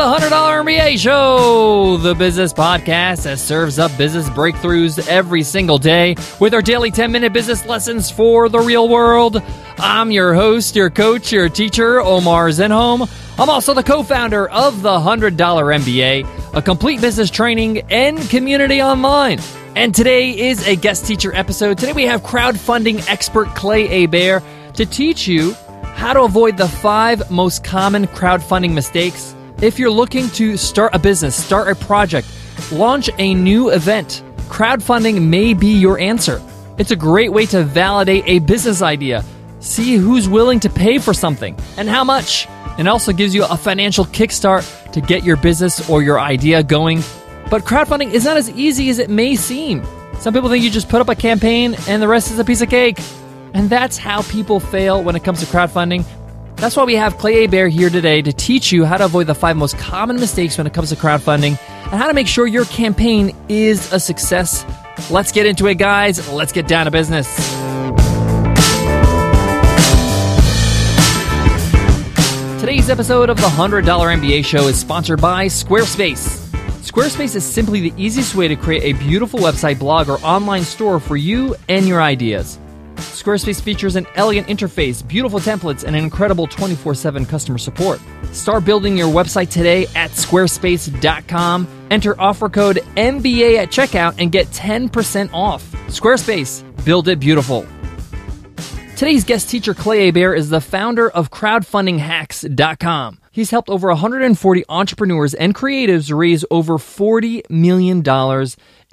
the $100 MBA Show, the business podcast that serves up business breakthroughs every single day with our daily 10 minute business lessons for the real world. I'm your host, your coach, your teacher, Omar Zenhom. I'm also the co founder of the $100 MBA, a complete business training and community online. And today is a guest teacher episode. Today we have crowdfunding expert Clay Hebert to teach you how to avoid the five most common crowdfunding mistakes if you're looking to start a business, start a project, launch a new event. Crowdfunding may be your answer. It's a great way to validate a business idea, see who's willing to pay for something and how much. It also gives you a financial kickstart to get your business or your idea going. But crowdfunding is not as easy as it may seem. Some people think you just put up a campaign and the rest is a piece of cake. And that's how people fail when it comes to crowdfunding. That's why we have Clay Hebert here today to teach you how to avoid the five most common mistakes when it comes to crowdfunding and how to make sure your campaign is a success. Let's get into it, guys. Let's get down to business. Today's episode of the $100 MBA Show is sponsored by Squarespace. Squarespace is simply the easiest way to create a beautiful website, blog, or online store for you and your ideas. Squarespace features an elegant interface, beautiful templates, and an incredible 24 7 customer support. Start building your website today at squarespace.com. Enter offer code MBA at checkout and get 10% off. Squarespace, build it beautiful. Today's guest teacher, Clay Hebert, is the founder of crowdfundinghacks.com. He's helped over 140 entrepreneurs and creatives raise over $40 million in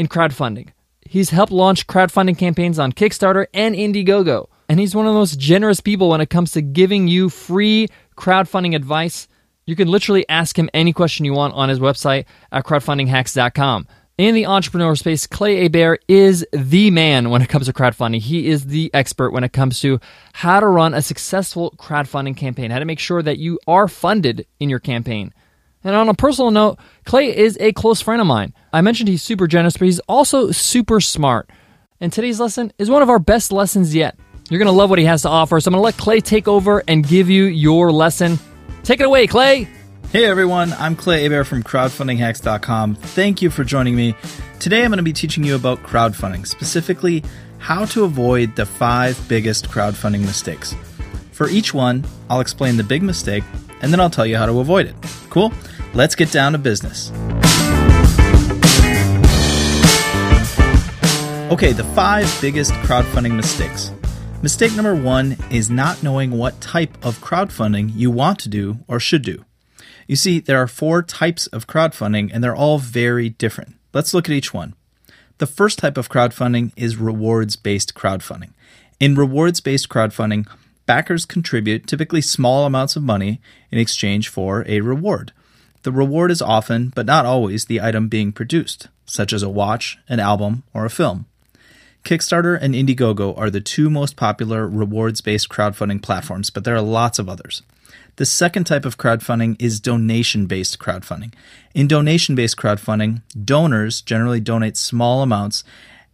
crowdfunding. He's helped launch crowdfunding campaigns on Kickstarter and Indiegogo. And he's one of the most generous people when it comes to giving you free crowdfunding advice. You can literally ask him any question you want on his website at crowdfundinghacks.com. In the entrepreneur space, Clay Hebert is the man when it comes to crowdfunding. He is the expert when it comes to how to run a successful crowdfunding campaign, how to make sure that you are funded in your campaign. And on a personal note, Clay is a close friend of mine. I mentioned he's super generous, but he's also super smart. And today's lesson is one of our best lessons yet. You're going to love what he has to offer. So I'm going to let Clay take over and give you your lesson. Take it away, Clay. Hey everyone, I'm Clay Hebert from crowdfundinghacks.com. Thank you for joining me. Today I'm going to be teaching you about crowdfunding, specifically how to avoid the five biggest crowdfunding mistakes. For each one, I'll explain the big mistake and then I'll tell you how to avoid it. Cool? Let's get down to business. Okay, the five biggest crowdfunding mistakes. Mistake number one is not knowing what type of crowdfunding you want to do or should do. You see, there are four types of crowdfunding, and they're all very different. Let's look at each one. The first type of crowdfunding is rewards based crowdfunding. In rewards based crowdfunding, backers contribute typically small amounts of money in exchange for a reward. The reward is often, but not always, the item being produced, such as a watch, an album, or a film. Kickstarter and Indiegogo are the two most popular rewards based crowdfunding platforms, but there are lots of others. The second type of crowdfunding is donation based crowdfunding. In donation based crowdfunding, donors generally donate small amounts,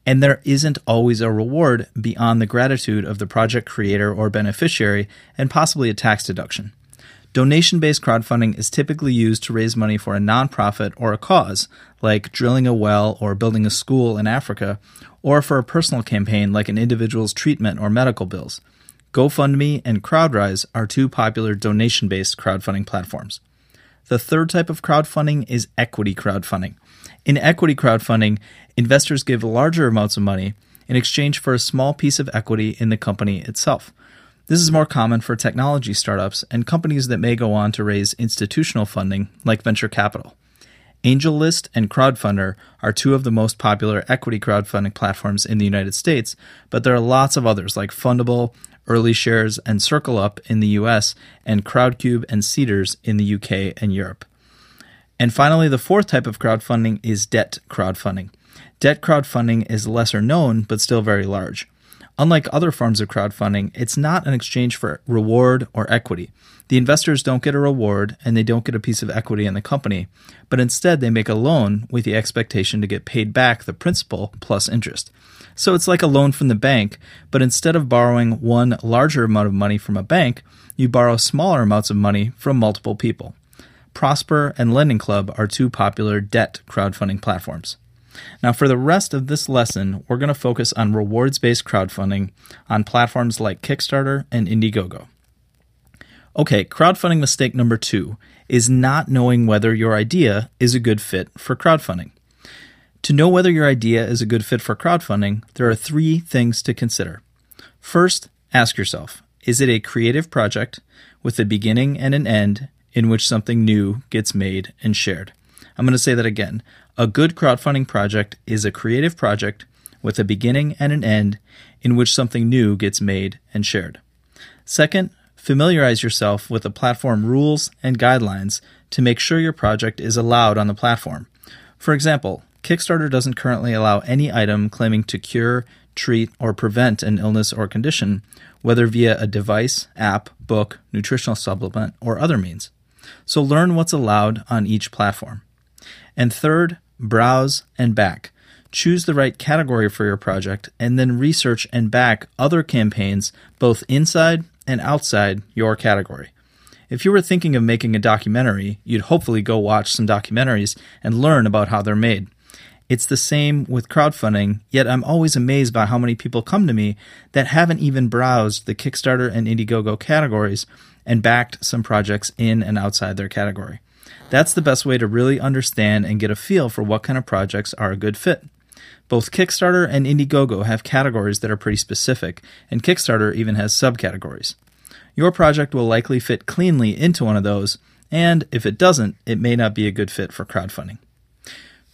and there isn't always a reward beyond the gratitude of the project creator or beneficiary and possibly a tax deduction. Donation based crowdfunding is typically used to raise money for a nonprofit or a cause, like drilling a well or building a school in Africa, or for a personal campaign like an individual's treatment or medical bills. GoFundMe and CrowdRise are two popular donation based crowdfunding platforms. The third type of crowdfunding is equity crowdfunding. In equity crowdfunding, investors give larger amounts of money in exchange for a small piece of equity in the company itself. This is more common for technology startups and companies that may go on to raise institutional funding like venture capital. AngelList and Crowdfunder are two of the most popular equity crowdfunding platforms in the United States, but there are lots of others like Fundable, Early Shares, and CircleUp in the US, and Crowdcube and Seedrs in the UK and Europe. And finally, the fourth type of crowdfunding is debt crowdfunding. Debt crowdfunding is lesser known, but still very large. Unlike other forms of crowdfunding, it's not an exchange for reward or equity. The investors don't get a reward and they don't get a piece of equity in the company, but instead they make a loan with the expectation to get paid back the principal plus interest. So it's like a loan from the bank, but instead of borrowing one larger amount of money from a bank, you borrow smaller amounts of money from multiple people. Prosper and Lending Club are two popular debt crowdfunding platforms. Now, for the rest of this lesson, we're going to focus on rewards based crowdfunding on platforms like Kickstarter and Indiegogo. Okay, crowdfunding mistake number two is not knowing whether your idea is a good fit for crowdfunding. To know whether your idea is a good fit for crowdfunding, there are three things to consider. First, ask yourself is it a creative project with a beginning and an end in which something new gets made and shared? I'm going to say that again. A good crowdfunding project is a creative project with a beginning and an end in which something new gets made and shared. Second, familiarize yourself with the platform rules and guidelines to make sure your project is allowed on the platform. For example, Kickstarter doesn't currently allow any item claiming to cure, treat, or prevent an illness or condition, whether via a device, app, book, nutritional supplement, or other means. So learn what's allowed on each platform. And third, browse and back. Choose the right category for your project and then research and back other campaigns both inside and outside your category. If you were thinking of making a documentary, you'd hopefully go watch some documentaries and learn about how they're made. It's the same with crowdfunding, yet I'm always amazed by how many people come to me that haven't even browsed the Kickstarter and Indiegogo categories and backed some projects in and outside their category. That's the best way to really understand and get a feel for what kind of projects are a good fit. Both Kickstarter and Indiegogo have categories that are pretty specific, and Kickstarter even has subcategories. Your project will likely fit cleanly into one of those, and if it doesn't, it may not be a good fit for crowdfunding.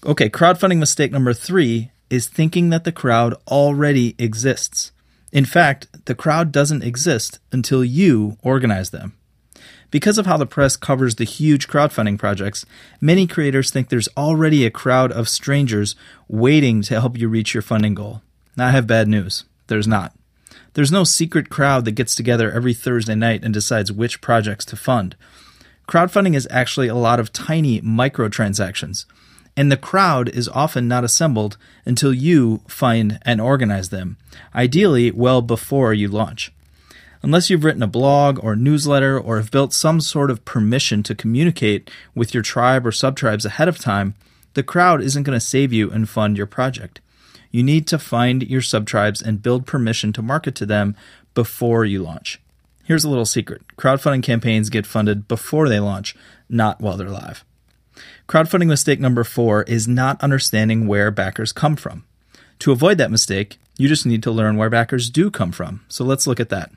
Okay, crowdfunding mistake number three is thinking that the crowd already exists. In fact, the crowd doesn't exist until you organize them. Because of how the press covers the huge crowdfunding projects, many creators think there's already a crowd of strangers waiting to help you reach your funding goal. Now I have bad news. There's not. There's no secret crowd that gets together every Thursday night and decides which projects to fund. Crowdfunding is actually a lot of tiny microtransactions, and the crowd is often not assembled until you find and organize them, ideally well before you launch. Unless you've written a blog or newsletter or have built some sort of permission to communicate with your tribe or subtribes ahead of time, the crowd isn't going to save you and fund your project. You need to find your subtribes and build permission to market to them before you launch. Here's a little secret crowdfunding campaigns get funded before they launch, not while they're live. Crowdfunding mistake number four is not understanding where backers come from. To avoid that mistake, you just need to learn where backers do come from. So let's look at that.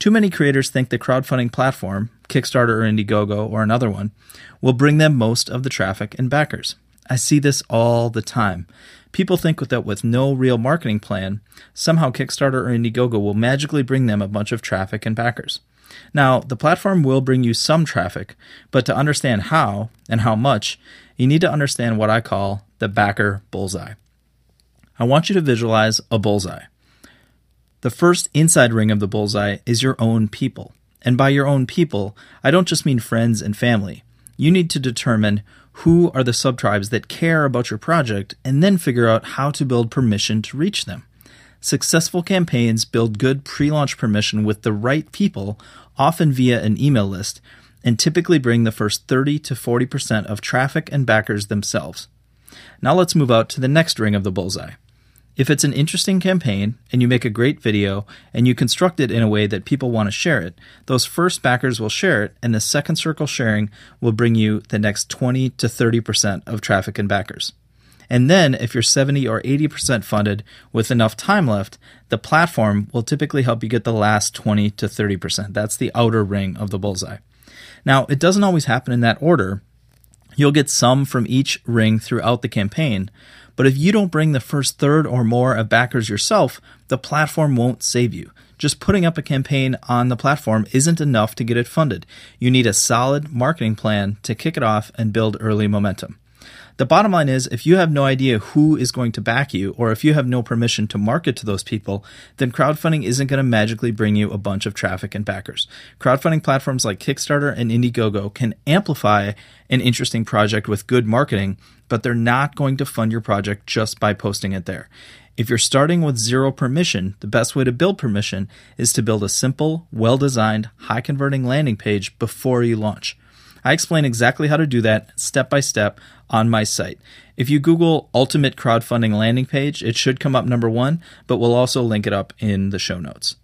Too many creators think the crowdfunding platform, Kickstarter or Indiegogo or another one, will bring them most of the traffic and backers. I see this all the time. People think that with no real marketing plan, somehow Kickstarter or Indiegogo will magically bring them a bunch of traffic and backers. Now, the platform will bring you some traffic, but to understand how and how much, you need to understand what I call the backer bullseye. I want you to visualize a bullseye. The first inside ring of the bullseye is your own people. And by your own people, I don't just mean friends and family. You need to determine who are the subtribes that care about your project and then figure out how to build permission to reach them. Successful campaigns build good pre launch permission with the right people, often via an email list, and typically bring the first 30 to 40% of traffic and backers themselves. Now let's move out to the next ring of the bullseye if it's an interesting campaign and you make a great video and you construct it in a way that people want to share it, those first backers will share it, and the second circle sharing will bring you the next 20 to 30% of traffic and backers. And then, if you're 70 or 80% funded with enough time left, the platform will typically help you get the last 20 to 30%. That's the outer ring of the bullseye. Now, it doesn't always happen in that order. You'll get some from each ring throughout the campaign, but if you don't bring the first third or more of backers yourself, the platform won't save you. Just putting up a campaign on the platform isn't enough to get it funded. You need a solid marketing plan to kick it off and build early momentum. The bottom line is if you have no idea who is going to back you, or if you have no permission to market to those people, then crowdfunding isn't going to magically bring you a bunch of traffic and backers. Crowdfunding platforms like Kickstarter and Indiegogo can amplify an interesting project with good marketing, but they're not going to fund your project just by posting it there. If you're starting with zero permission, the best way to build permission is to build a simple, well designed, high converting landing page before you launch. I explain exactly how to do that step by step on my site. If you Google Ultimate Crowdfunding Landing Page, it should come up number one, but we'll also link it up in the show notes.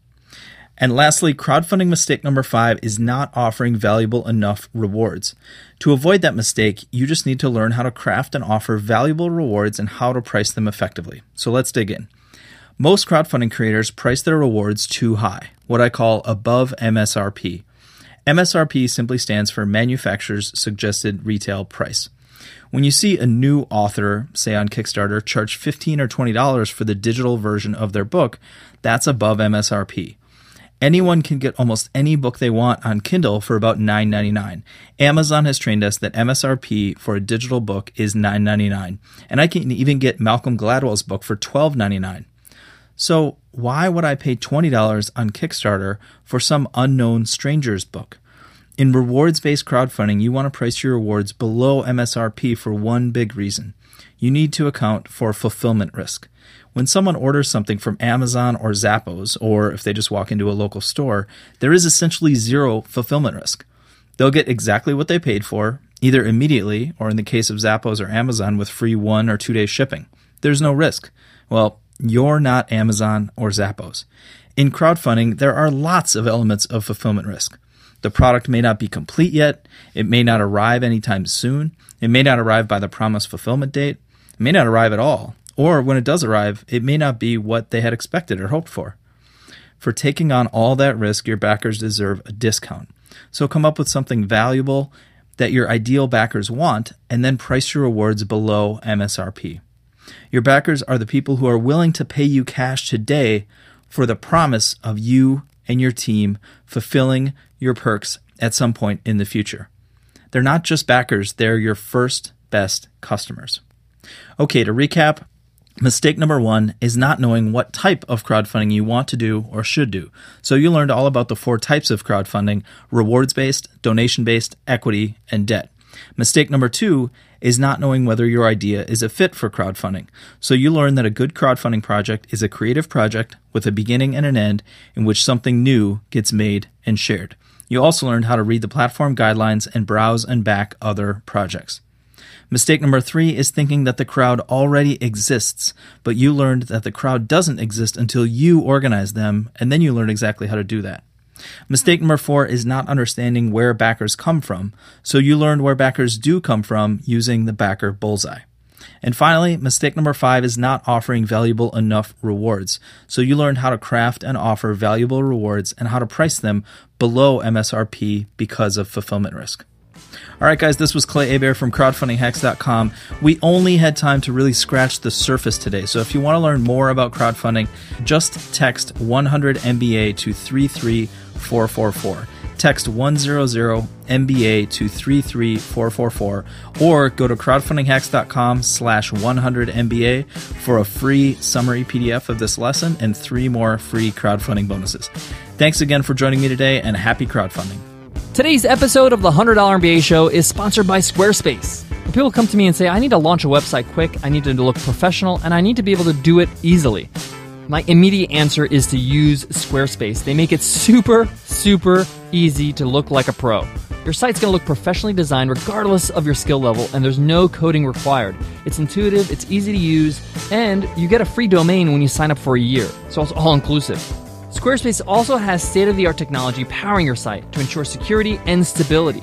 And lastly, crowdfunding mistake number five is not offering valuable enough rewards. To avoid that mistake, you just need to learn how to craft and offer valuable rewards and how to price them effectively. So let's dig in. Most crowdfunding creators price their rewards too high, what I call above MSRP. MSRP simply stands for manufacturer's suggested retail price. When you see a new author, say on Kickstarter, charge $15 or $20 for the digital version of their book, that's above MSRP. Anyone can get almost any book they want on Kindle for about $9.99. Amazon has trained us that MSRP for a digital book is $9.99, and I can even get Malcolm Gladwell's book for $12.99. So, why would I pay $20 on Kickstarter for some unknown stranger's book? In rewards based crowdfunding, you want to price your rewards below MSRP for one big reason. You need to account for fulfillment risk. When someone orders something from Amazon or Zappos, or if they just walk into a local store, there is essentially zero fulfillment risk. They'll get exactly what they paid for, either immediately or in the case of Zappos or Amazon with free one or two day shipping. There's no risk. Well, you're not Amazon or Zappos. In crowdfunding, there are lots of elements of fulfillment risk. The product may not be complete yet. It may not arrive anytime soon. It may not arrive by the promised fulfillment date. May not arrive at all. Or when it does arrive, it may not be what they had expected or hoped for. For taking on all that risk, your backers deserve a discount. So come up with something valuable that your ideal backers want and then price your rewards below MSRP. Your backers are the people who are willing to pay you cash today for the promise of you and your team fulfilling your perks at some point in the future. They're not just backers, they're your first best customers. Okay, to recap, Mistake number one is not knowing what type of crowdfunding you want to do or should do. So you learned all about the four types of crowdfunding rewards based, donation based, equity, and debt. Mistake number two is not knowing whether your idea is a fit for crowdfunding. So you learn that a good crowdfunding project is a creative project with a beginning and an end in which something new gets made and shared. You also learned how to read the platform guidelines and browse and back other projects. Mistake number three is thinking that the crowd already exists, but you learned that the crowd doesn't exist until you organize them, and then you learn exactly how to do that. Mistake number four is not understanding where backers come from, so you learned where backers do come from using the backer bullseye. And finally, mistake number five is not offering valuable enough rewards. So you learned how to craft and offer valuable rewards and how to price them below MSRP because of fulfillment risk. All right, guys, this was Clay Hebert from crowdfundinghacks.com. We only had time to really scratch the surface today. So if you want to learn more about crowdfunding, just text 100 MBA to 33444. Text 100 MBA to 33444 or go to crowdfundinghacks.com slash 100 MBA for a free summary PDF of this lesson and three more free crowdfunding bonuses. Thanks again for joining me today and happy crowdfunding. Today's episode of the $100 MBA show is sponsored by Squarespace. When people come to me and say, I need to launch a website quick, I need to look professional, and I need to be able to do it easily. My immediate answer is to use Squarespace. They make it super, super easy to look like a pro. Your site's going to look professionally designed regardless of your skill level, and there's no coding required. It's intuitive, it's easy to use, and you get a free domain when you sign up for a year, so it's all inclusive. Squarespace also has state of the art technology powering your site to ensure security and stability.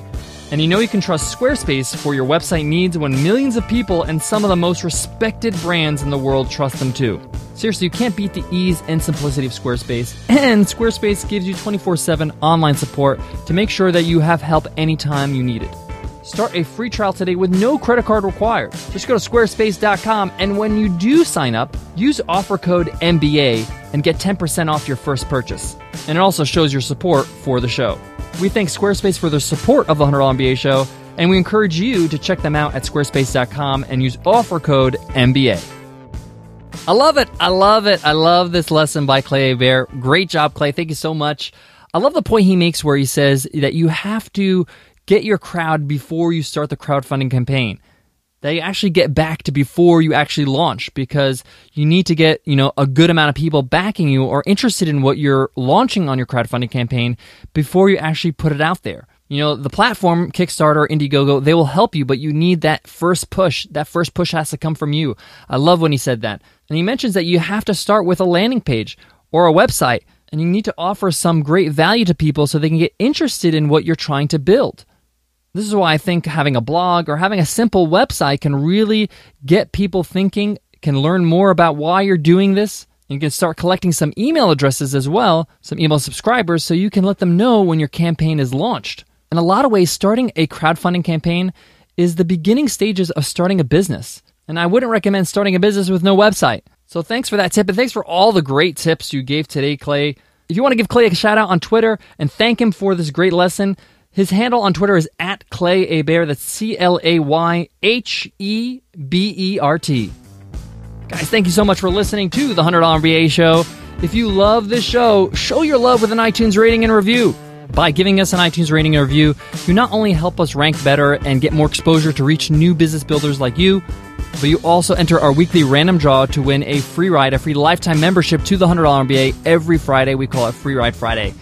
And you know you can trust Squarespace for your website needs when millions of people and some of the most respected brands in the world trust them too. Seriously, you can't beat the ease and simplicity of Squarespace. And Squarespace gives you 24 7 online support to make sure that you have help anytime you need it. Start a free trial today with no credit card required. Just go to squarespace.com and when you do sign up, use offer code MBA and get 10% off your first purchase. And it also shows your support for the show. We thank Squarespace for their support of the $100 MBA show, and we encourage you to check them out at squarespace.com and use offer code MBA. I love it. I love it. I love this lesson by Clay Hebert. Great job, Clay. Thank you so much. I love the point he makes where he says that you have to get your crowd before you start the crowdfunding campaign. That you actually get back to before you actually launch because you need to get, you know, a good amount of people backing you or interested in what you're launching on your crowdfunding campaign before you actually put it out there. You know, the platform, Kickstarter, Indiegogo, they will help you, but you need that first push. That first push has to come from you. I love when he said that. And he mentions that you have to start with a landing page or a website, and you need to offer some great value to people so they can get interested in what you're trying to build. This is why I think having a blog or having a simple website can really get people thinking, can learn more about why you're doing this, you can start collecting some email addresses as well, some email subscribers, so you can let them know when your campaign is launched. In a lot of ways, starting a crowdfunding campaign is the beginning stages of starting a business. And I wouldn't recommend starting a business with no website. So thanks for that tip, and thanks for all the great tips you gave today, Clay. If you want to give Clay a shout out on Twitter and thank him for this great lesson, his handle on Twitter is at Clay Hebert. That's C L A Y H E B E R T. Guys, thank you so much for listening to the $100 MBA show. If you love this show, show your love with an iTunes rating and review. By giving us an iTunes rating and review, you not only help us rank better and get more exposure to reach new business builders like you, but you also enter our weekly random draw to win a free ride, a free lifetime membership to the $100 MBA every Friday. We call it Free Ride Friday.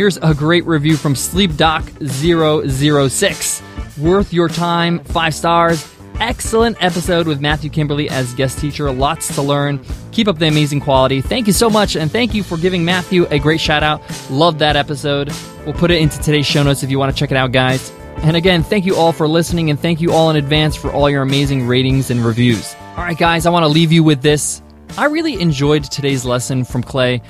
Here's a great review from SleepDoc006. Worth your time, five stars. Excellent episode with Matthew Kimberley as guest teacher. Lots to learn. Keep up the amazing quality. Thank you so much, and thank you for giving Matthew a great shout out. Love that episode. We'll put it into today's show notes if you want to check it out, guys. And again, thank you all for listening, and thank you all in advance for all your amazing ratings and reviews. All right, guys, I want to leave you with this. I really enjoyed today's lesson from Clay,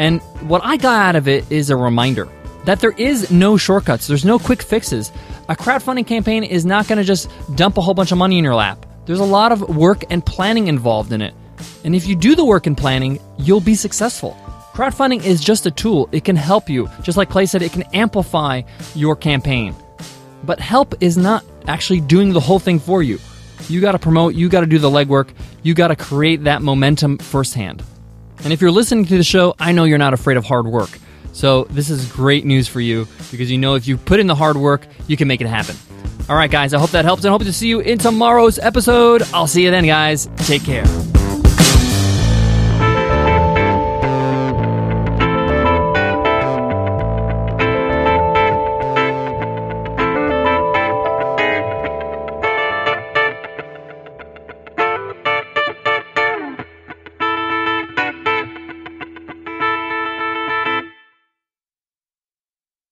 and what I got out of it is a reminder that there is no shortcuts, there's no quick fixes. A crowdfunding campaign is not going to just dump a whole bunch of money in your lap. There's a lot of work and planning involved in it. And if you do the work and planning, you'll be successful. Crowdfunding is just a tool. It can help you. Just like Clay said, it can amplify your campaign. But help is not actually doing the whole thing for you. You got to promote, you got to do the legwork, you got to create that momentum firsthand. And if you're listening to the show, I know you're not afraid of hard work. So this is great news for you because you know if you put in the hard work, you can make it happen. All right, guys, I hope that helps and hope to see you in tomorrow's episode. I'll see you then, guys. Take care.